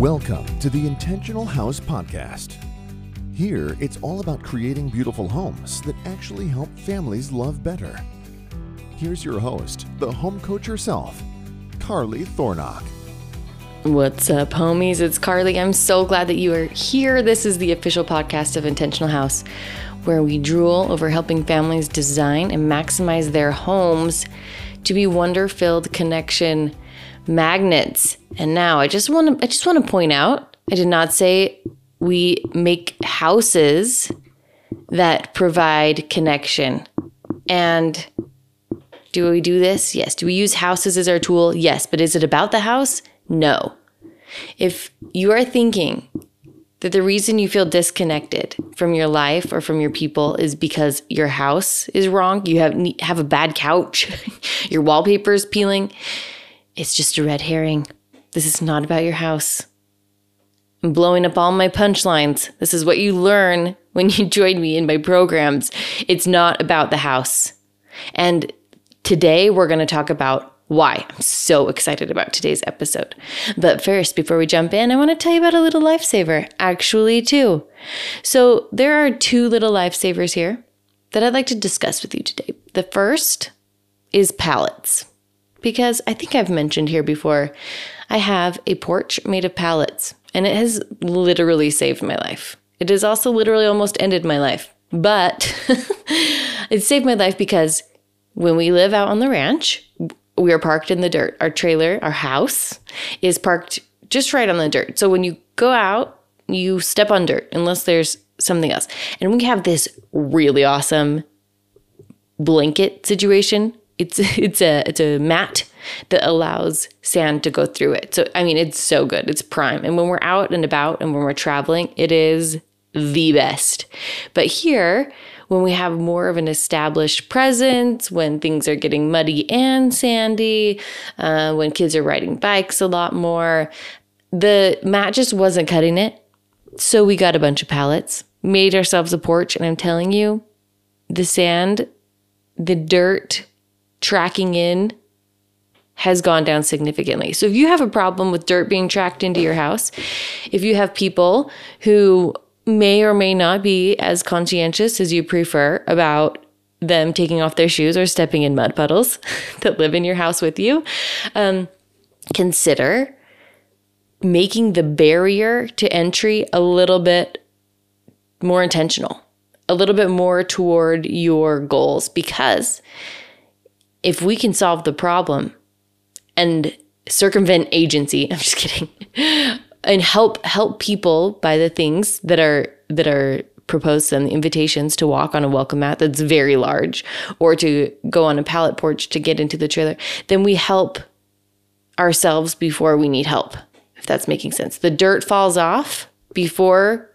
Welcome to the Intentional House Podcast. Here, it's all about creating beautiful homes that actually help families love better. Here's your host, the home coach herself, Carly Thornock. What's up, homies? It's Carly. I'm so glad that you are here. This is the official podcast of Intentional House, where we drool over helping families design and maximize their homes to be wonder filled connection magnets. And now I just want to I just want to point out, I did not say we make houses that provide connection. And do we do this? Yes. Do we use houses as our tool? Yes. But is it about the house? No. If you are thinking that the reason you feel disconnected from your life or from your people is because your house is wrong, you have have a bad couch, your wallpaper is peeling, it's just a red herring. This is not about your house. I'm blowing up all my punchlines. This is what you learn when you join me in my programs. It's not about the house. And today we're going to talk about why. I'm so excited about today's episode. But first, before we jump in, I want to tell you about a little lifesaver. Actually, two. So there are two little lifesavers here that I'd like to discuss with you today. The first is pallets because I think I've mentioned here before, I have a porch made of pallets, and it has literally saved my life. It has also literally almost ended my life, but it saved my life because when we live out on the ranch, we are parked in the dirt. Our trailer, our house, is parked just right on the dirt. So when you go out, you step on dirt unless there's something else. And we have this really awesome blanket situation it's it's a it's a mat that allows sand to go through it. So I mean, it's so good. It's prime. And when we're out and about and when we're traveling, it is the best. But here, when we have more of an established presence, when things are getting muddy and sandy, uh, when kids are riding bikes a lot more, the mat just wasn't cutting it. So we got a bunch of pallets, made ourselves a porch, and I'm telling you, the sand, the dirt, tracking in has gone down significantly. So if you have a problem with dirt being tracked into your house, if you have people who may or may not be as conscientious as you prefer about them taking off their shoes or stepping in mud puddles that live in your house with you, um, consider making the barrier to entry a little bit more intentional, a little bit more toward your goals because if we can solve the problem and circumvent agency, I'm just kidding, and help help people by the things that are that are proposed to them, the invitations to walk on a welcome mat that's very large, or to go on a pallet porch to get into the trailer, then we help ourselves before we need help, if that's making sense. The dirt falls off before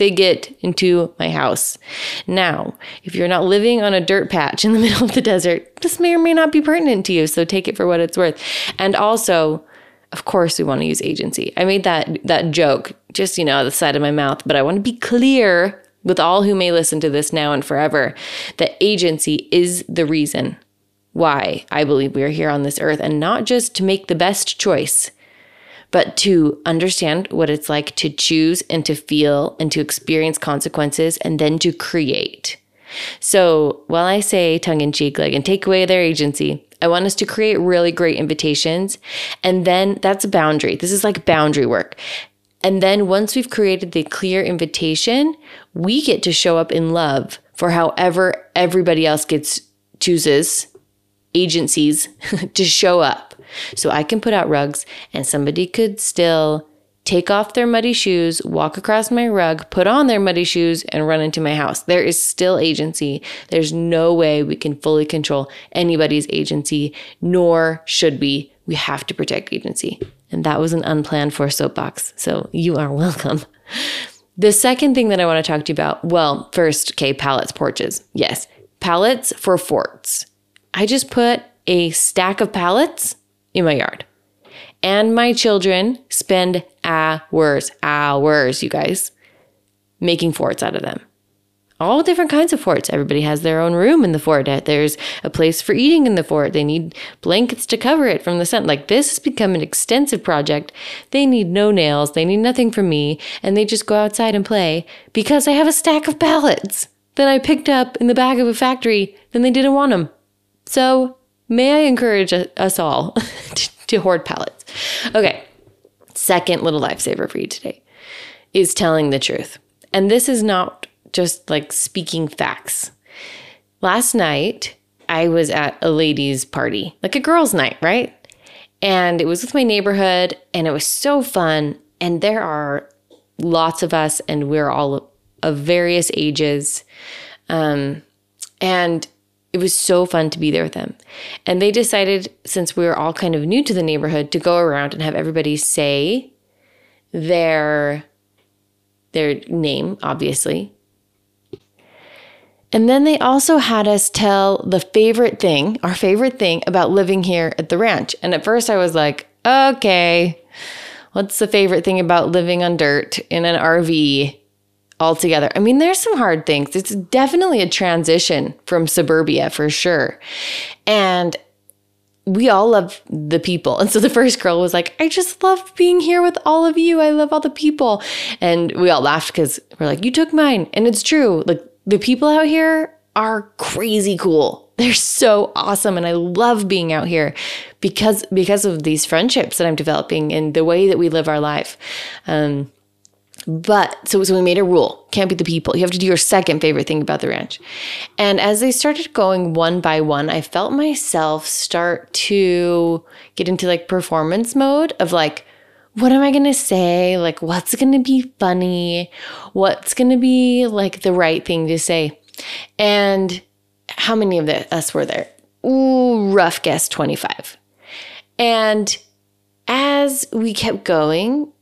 they get into my house. Now, if you're not living on a dirt patch in the middle of the desert, this may or may not be pertinent to you. So take it for what it's worth. And also, of course, we want to use agency. I made that that joke just you know the side of my mouth, but I want to be clear with all who may listen to this now and forever that agency is the reason why I believe we are here on this earth, and not just to make the best choice but to understand what it's like to choose and to feel and to experience consequences and then to create. So while I say tongue in cheek, like, and take away their agency, I want us to create really great invitations. And then that's a boundary. This is like boundary work. And then once we've created the clear invitation, we get to show up in love for however everybody else gets chooses agencies to show up. So I can put out rugs and somebody could still take off their muddy shoes, walk across my rug, put on their muddy shoes, and run into my house. There is still agency. There's no way we can fully control anybody's agency, nor should we. We have to protect agency. And that was an unplanned for soapbox. So you are welcome. The second thing that I want to talk to you about well, first, okay, pallets, porches. Yes, pallets for forts. I just put a stack of pallets in my yard. And my children spend hours, hours, you guys, making forts out of them. all different kinds of forts. Everybody has their own room in the fort. Uh, there's a place for eating in the fort. They need blankets to cover it from the sun. Like this has become an extensive project. They need no nails. They need nothing from me. And they just go outside and play because I have a stack of pallets that I picked up in the back of a factory. Then they didn't want them. So may I encourage us all to hoard pallets. Okay. Second little lifesaver for you today is telling the truth. And this is not just like speaking facts. Last night, I was at a ladies' party, like a girls' night, right? And it was with my neighborhood, and it was so fun. And there are lots of us, and we're all of various ages. Um, and it was so fun to be there with them. And they decided, since we were all kind of new to the neighborhood, to go around and have everybody say their their name, obviously, and then they also had us tell the favorite thing, our favorite thing about living here at the ranch. And at first I was like, okay, what's the favorite thing about living on dirt in an RV altogether? I mean, there's some hard things. It's definitely a transition from suburbia for sure. And we all love the people. And so the first girl was like, I just love being here with all of you. I love all the people. And we all laughed because we're like, you took mine. And it's true. Like the people out here are crazy cool. They're so awesome and I love being out here because because of these friendships that I'm developing and the way that we live our life. Um, but so, so we made a rule can't be the people. You have to do your second favorite thing about the ranch. And as they started going one by one, I felt myself start to get into like performance mode of like, what am I going to say? Like, what's going to be funny? What's going to be like the right thing to say? And how many of the, us were there? Ooh, rough guess 25. And as we kept going,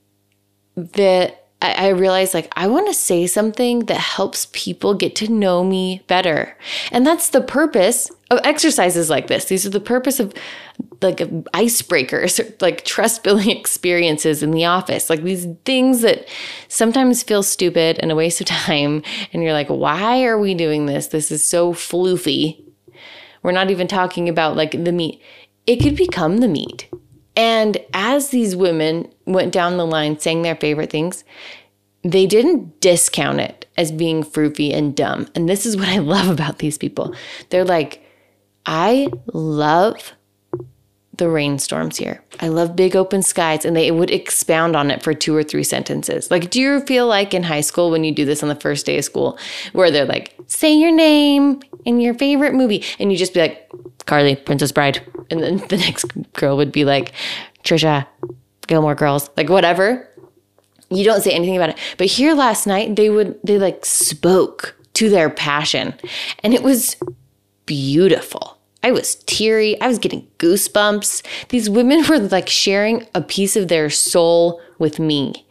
the I, I realized like I want to say something that helps people get to know me better. And that's the purpose of exercises like this. These are the purpose of like icebreakers, like trust building experiences in the office, like these things that sometimes feel stupid and a waste of time. And you're like, why are we doing this? This is so floofy. We're not even talking about like the meat. It could become the meat. And as these women went down the line saying their favorite things, they didn't discount it as being froofy and dumb. And this is what I love about these people. They're like, I love the rainstorms here. I love big open skies. And they would expound on it for two or three sentences. Like, do you feel like in high school when you do this on the first day of school, where they're like, say your name and your favorite movie? And you just be like, Carly, Princess Bride. And then the next girl would be like, Trisha, Gilmore Girls, like whatever. You don't say anything about it. But here last night, they would, they like spoke to their passion. And it was beautiful. I was teary. I was getting goosebumps. These women were like sharing a piece of their soul with me.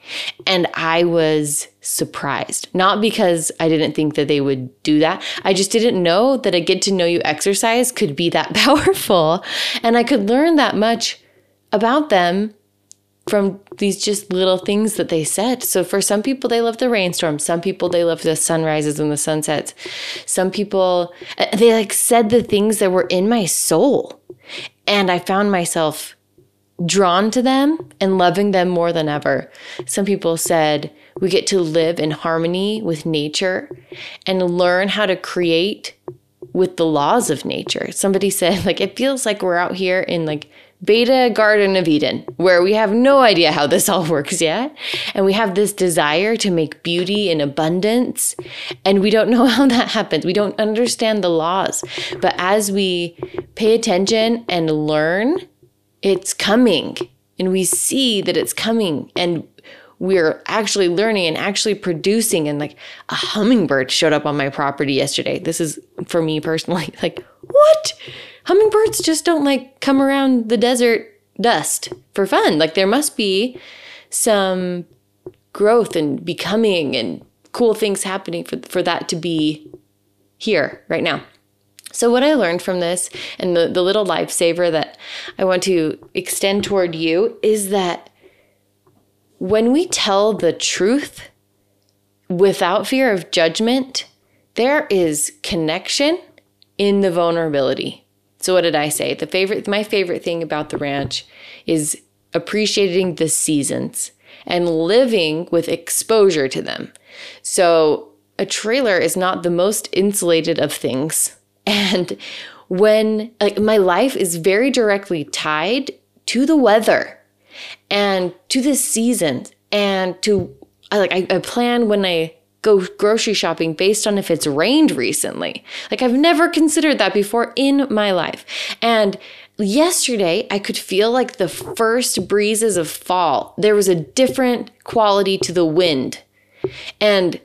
And I was surprised. Not because I didn't think that they would do that. I just didn't know that a get to know you exercise could be that powerful. And I could learn that much about them from these just little things that they said. So for some people they love the rainstorm, some people they love the sunrises and the sunsets. Some people uh, they like said the things that were in my soul. And I found myself drawn to them and loving them more than ever. Some people said we get to live in harmony with nature and learn how to create with the laws of nature. Somebody said like it feels like we're out here in like Beta Garden of Eden, where we have no idea how this all works yet. And we have this desire to make beauty in abundance. And we don't know how that happens. We don't understand the laws. But as we pay attention and learn, it's coming. And we see that it's coming. And we're actually learning and actually producing. And like a hummingbird showed up on my property yesterday. This is for me personally. Like, what? Hummingbirds just don't like come around the desert dust for fun. Like there must be some growth and becoming and cool things happening for, for that to be here right now. So, what I learned from this and the, the little lifesaver that I want to extend toward you is that when we tell the truth without fear of judgment, there is connection in the vulnerability. So what did I say? The favorite my favorite thing about the ranch is appreciating the seasons and living with exposure to them. So a trailer is not the most insulated of things. And when like my life is very directly tied to the weather and to the seasons and to I like I, I plan when I go grocery shopping based on if it's rained recently. Like I've never considered that before in my life. And yesterday I could feel like the first breezes of fall. There was a different quality to the wind. And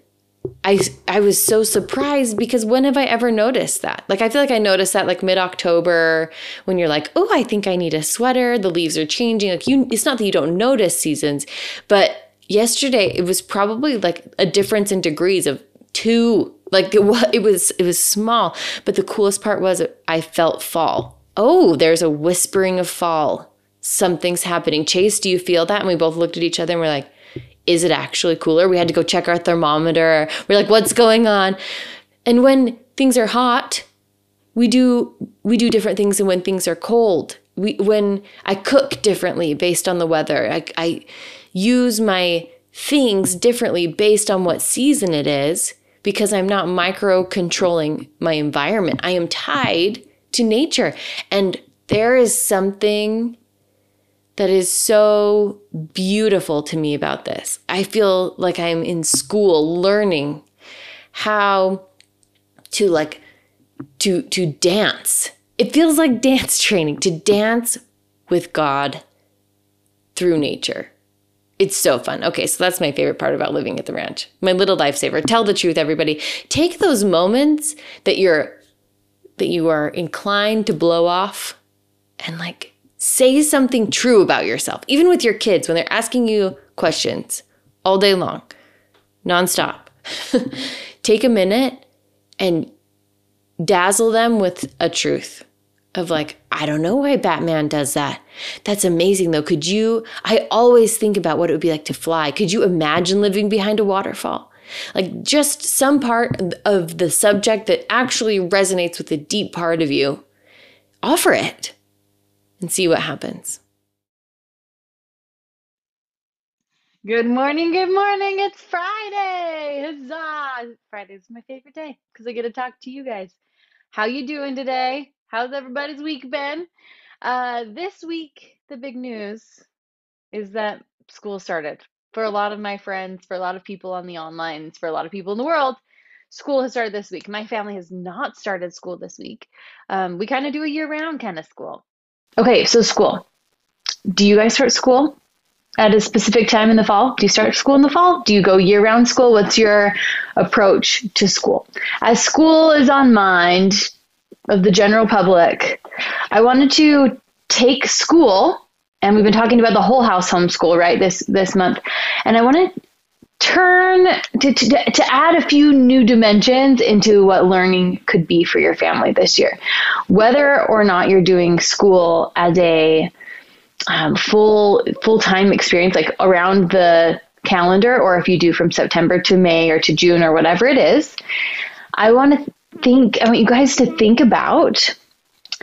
I I was so surprised because when have I ever noticed that? Like I feel like I noticed that like mid-October when you're like, "Oh, I think I need a sweater. The leaves are changing." Like you it's not that you don't notice seasons, but yesterday it was probably like a difference in degrees of two like it was it was it was small. But the coolest part was i felt fall. Oh there's a whispering of fall. Something's happening. Chase do you feel that? And we both looked at each other and we're like is it actually cooler? We had to go check our thermometer. We're like what's going on? And when things are hot we do we do different things than when things are cold. We when i cook differently based on the weather. I, I use my things differently based on what season it is because I'm not micro controlling my environment. I am tied to nature. And there is something that is so beautiful to me about this. I feel like I'm in school learning how to like to to dance. It feels like dance training to dance with God through nature. It's so fun. Okay, so that's my favorite part about living at the ranch. My little lifesaver. Tell the truth, everybody. Take those moments that you're that you are inclined to blow off and like say something true about yourself. Even with your kids when they're asking you questions all day long, nonstop. Take a minute and dazzle them with a truth of like, I don't know why Batman does that. That's amazing though. Could you? I always think about what it would be like to fly. Could you imagine living behind a waterfall? Like just some part of the subject that actually resonates with a deep part of you. Offer it and see what happens. Good morning, good morning. It's Friday. Huzzah! Friday's my favorite day because I get to talk to you guys. How you doing today? How's everybody's week been? Uh, this week, the big news is that school started. For a lot of my friends, for a lot of people on the online, for a lot of people in the world, school has started this week. My family has not started school this week. Um, we kind of do a year round kind of school. Okay, so school. Do you guys start school at a specific time in the fall? Do you start school in the fall? Do you go year round school? What's your approach to school? As school is on mind, of the general public, I wanted to take school, and we've been talking about the whole house homeschool, right? This this month, and I want to turn to, to, to add a few new dimensions into what learning could be for your family this year. Whether or not you're doing school as a um, full full time experience, like around the calendar, or if you do from September to May or to June or whatever it is, I want to think, I want you guys to think about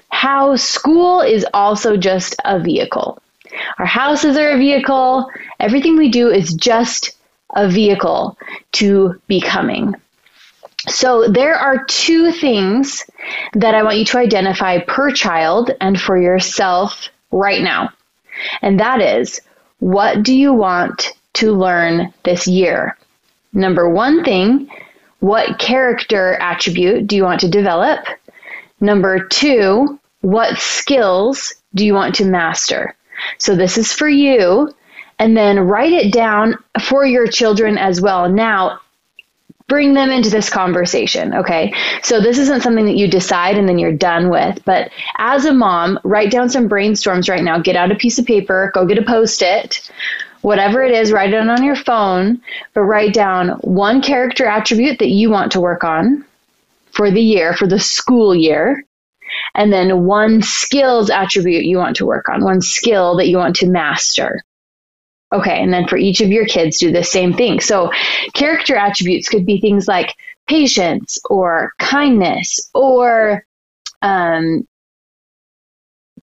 how school is also just a vehicle. Our houses are a vehicle. Everything we do is just a vehicle to becoming. So there are two things that I want you to identify per child and for yourself right now. And that is what do you want to learn this year? Number one thing what character attribute do you want to develop? Number two, what skills do you want to master? So this is for you. And then write it down for your children as well. Now, bring them into this conversation, okay? So this isn't something that you decide and then you're done with, but as a mom, write down some brainstorms right now. Get out a piece of paper, go get a post it whatever it is, write it on your phone, but write down one character attribute that you want to work on for the year, for the school year, and then one skills attribute you want to work on, one skill that you want to master. Okay, and then for each of your kids, do the same thing. So, character attributes could be things like patience or kindness or um,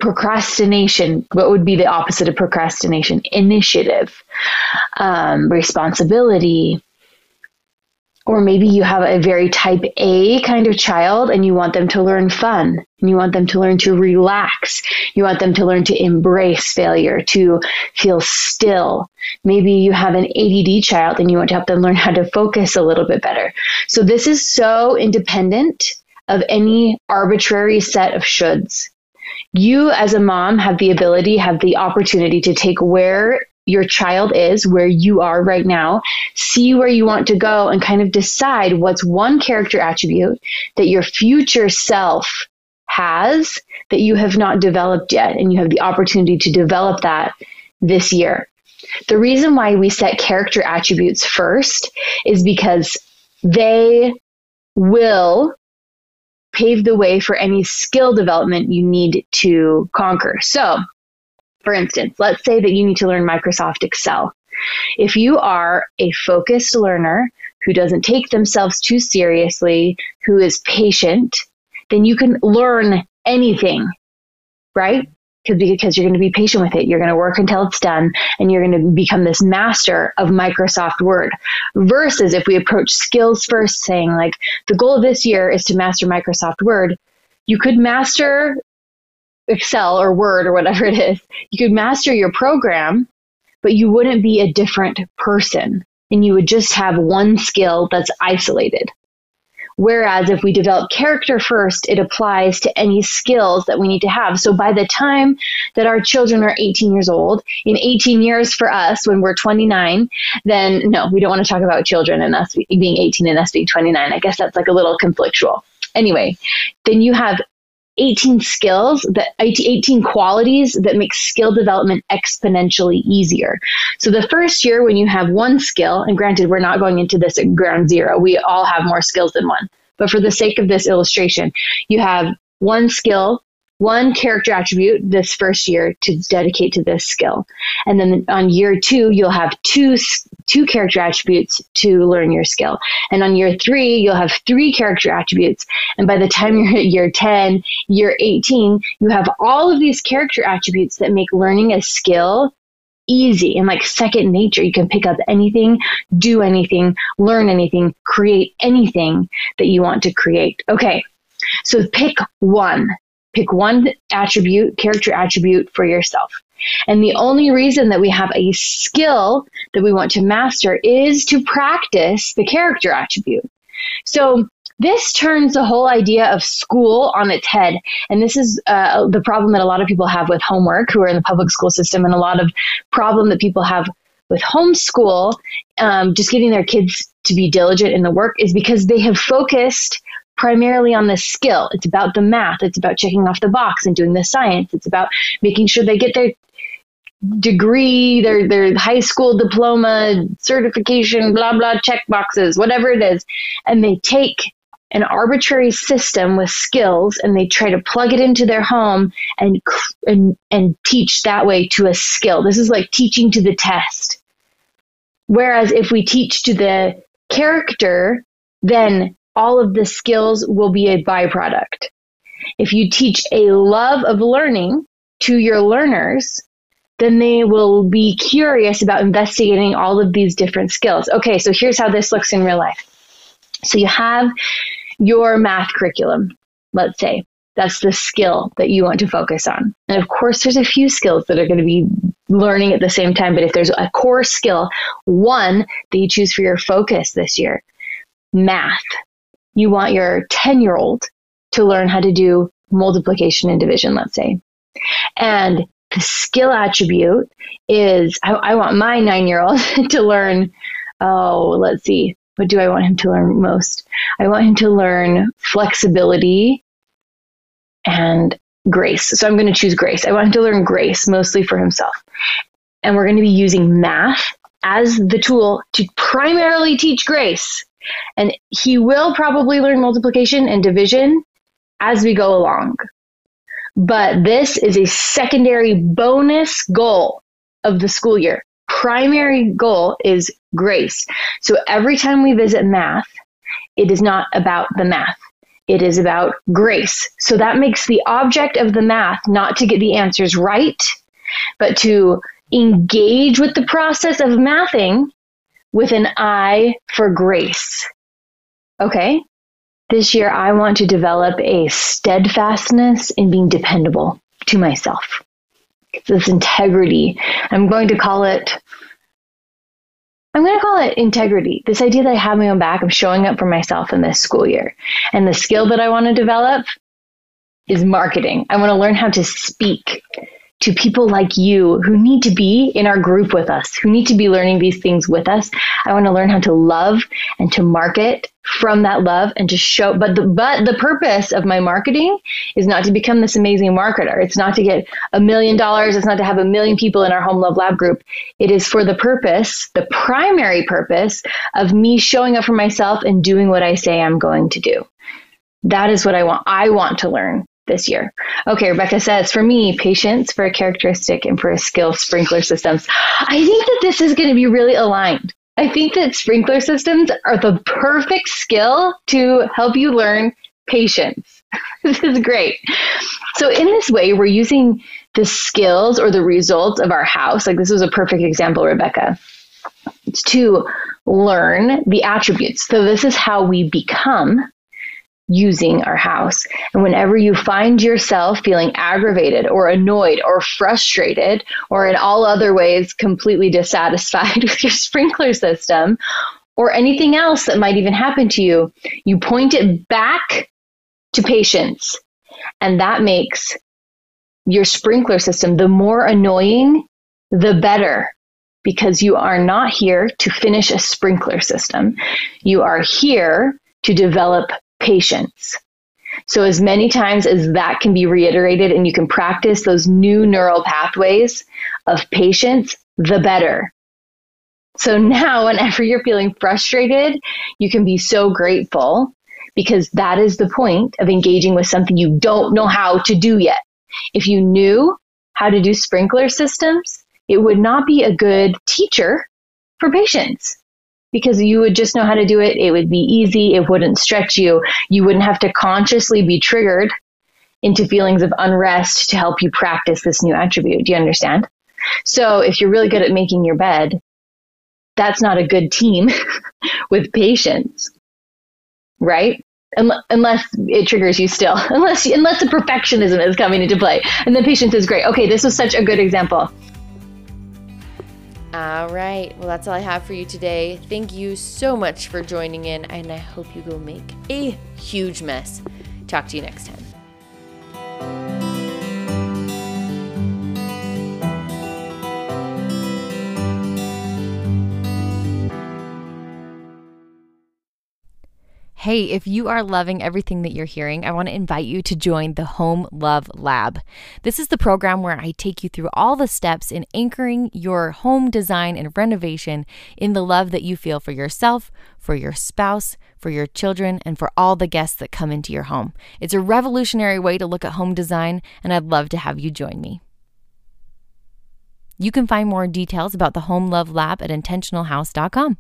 procrastination what would be the opposite of procrastination initiative um, responsibility or maybe you have a very type A kind of child and you want them to learn fun and you want them to learn to relax. You want them to learn to embrace failure, to feel still. Maybe you have an ADD child and you want to help them learn how to focus a little bit better. So this is so independent of any arbitrary set of shoulds. You as a mom have the ability, have the opportunity to take where your child is, where you are right now, see where you want to go, and kind of decide what's one character attribute that your future self has that you have not developed yet. And you have the opportunity to develop that this year. The reason why we set character attributes first is because they will pave the way for any skill development you need to conquer. So, for instance, let's say that you need to learn Microsoft Excel. If you are a focused learner who doesn't take themselves too seriously, who is patient, then you can learn anything, right? Because you're going to be patient with it. You're going to work until it's done and you're going to become this master of Microsoft Word. Versus if we approach skills first, saying, like, the goal of this year is to master Microsoft Word, you could master Excel or Word or whatever it is, you could master your program, but you wouldn't be a different person and you would just have one skill that's isolated. Whereas if we develop character first, it applies to any skills that we need to have. So by the time that our children are 18 years old, in 18 years for us, when we're 29, then no, we don't want to talk about children and us being 18 and us being 29. I guess that's like a little conflictual. Anyway, then you have 18 skills that 18 qualities that make skill development exponentially easier. So the first year when you have one skill, and granted we're not going into this at ground zero, we all have more skills than one. But for the sake of this illustration, you have one skill one character attribute this first year to dedicate to this skill. And then on year two, you'll have two, two character attributes to learn your skill. And on year three, you'll have three character attributes. And by the time you're at year 10, year 18, you have all of these character attributes that make learning a skill easy and like second nature. You can pick up anything, do anything, learn anything, create anything that you want to create. Okay. So pick one Pick one attribute, character attribute for yourself. And the only reason that we have a skill that we want to master is to practice the character attribute. So this turns the whole idea of school on its head. And this is uh, the problem that a lot of people have with homework who are in the public school system, and a lot of problem that people have with homeschool, um, just getting their kids to be diligent in the work, is because they have focused primarily on the skill. It's about the math. It's about checking off the box and doing the science. It's about making sure they get their degree, their their high school diploma, certification, blah blah check boxes, whatever it is, and they take an arbitrary system with skills and they try to plug it into their home and and and teach that way to a skill. This is like teaching to the test. Whereas if we teach to the character, then all of the skills will be a byproduct. If you teach a love of learning to your learners, then they will be curious about investigating all of these different skills. Okay, so here's how this looks in real life. So you have your math curriculum, let's say. That's the skill that you want to focus on. And of course, there's a few skills that are going to be learning at the same time. But if there's a core skill, one that you choose for your focus this year, math you want your 10 year old to learn how to do multiplication and division, let's say. And the skill attribute is I, I want my nine year old to learn, oh, let's see, what do I want him to learn most? I want him to learn flexibility and grace. So I'm going to choose grace. I want him to learn grace mostly for himself. And we're going to be using math as the tool to primarily teach grace and he will probably learn multiplication and division as we go along. But this is a secondary bonus goal of the school year. Primary goal is grace. So every time we visit math, it is not about the math. It is about grace. So that makes the object of the math not to get the answers right, but to engage with the process of mathing with an eye for grace. Okay? This year, I want to develop a steadfastness in being dependable to myself. This integrity. I'm going to call it I'm going to call it integrity. This idea that I have my own back, I'm showing up for myself in this school year. And the skill that I want to develop is marketing. I want to learn how to speak to people like you who need to be in our group with us, who need to be learning these things with us. I want to learn how to love and to market from that love and to show but the but the purpose of my marketing is not to become this amazing marketer. It's not to get a million dollars, it's not to have a million people in our home love lab group. It is for the purpose, the primary purpose of me showing up for myself and doing what I say I'm going to do. That is what I want. I want to learn this year. Okay, Rebecca says, for me, patience for a characteristic and for a skill, sprinkler systems. I think that this is going to be really aligned. I think that sprinkler systems are the perfect skill to help you learn patience. this is great. So, in this way, we're using the skills or the results of our house. Like, this was a perfect example, Rebecca. To learn the attributes. So, this is how we become using our house. And whenever you find yourself feeling aggravated or annoyed or frustrated or in all other ways completely dissatisfied with your sprinkler system or anything else that might even happen to you, you point it back to patience. And that makes your sprinkler system the more annoying, the better. Because you are not here to finish a sprinkler system. You are here to develop patience. So, as many times as that can be reiterated and you can practice those new neural pathways of patience, the better. So now, whenever you're feeling frustrated, you can be so grateful because that is the point of engaging with something you don't know how to do yet. If you knew how to do sprinkler systems, it would not be a good teacher for patience because you would just know how to do it. It would be easy. It wouldn't stretch you. You wouldn't have to consciously be triggered into feelings of unrest to help you practice this new attribute. Do you understand? So if you're really good at making your bed, that's not a good team with patience, right? Unless it triggers you still, unless unless the perfectionism is coming into play, and then patience is great. Okay, this was such a good example. All right. Well, that's all I have for you today. Thank you so much for joining in, and I hope you go make a huge mess. Talk to you next time. Hey, if you are loving everything that you're hearing, I want to invite you to join the Home Love Lab. This is the program where I take you through all the steps in anchoring your home design and renovation in the love that you feel for yourself, for your spouse, for your children, and for all the guests that come into your home. It's a revolutionary way to look at home design, and I'd love to have you join me. You can find more details about the Home Love Lab at intentionalhouse.com.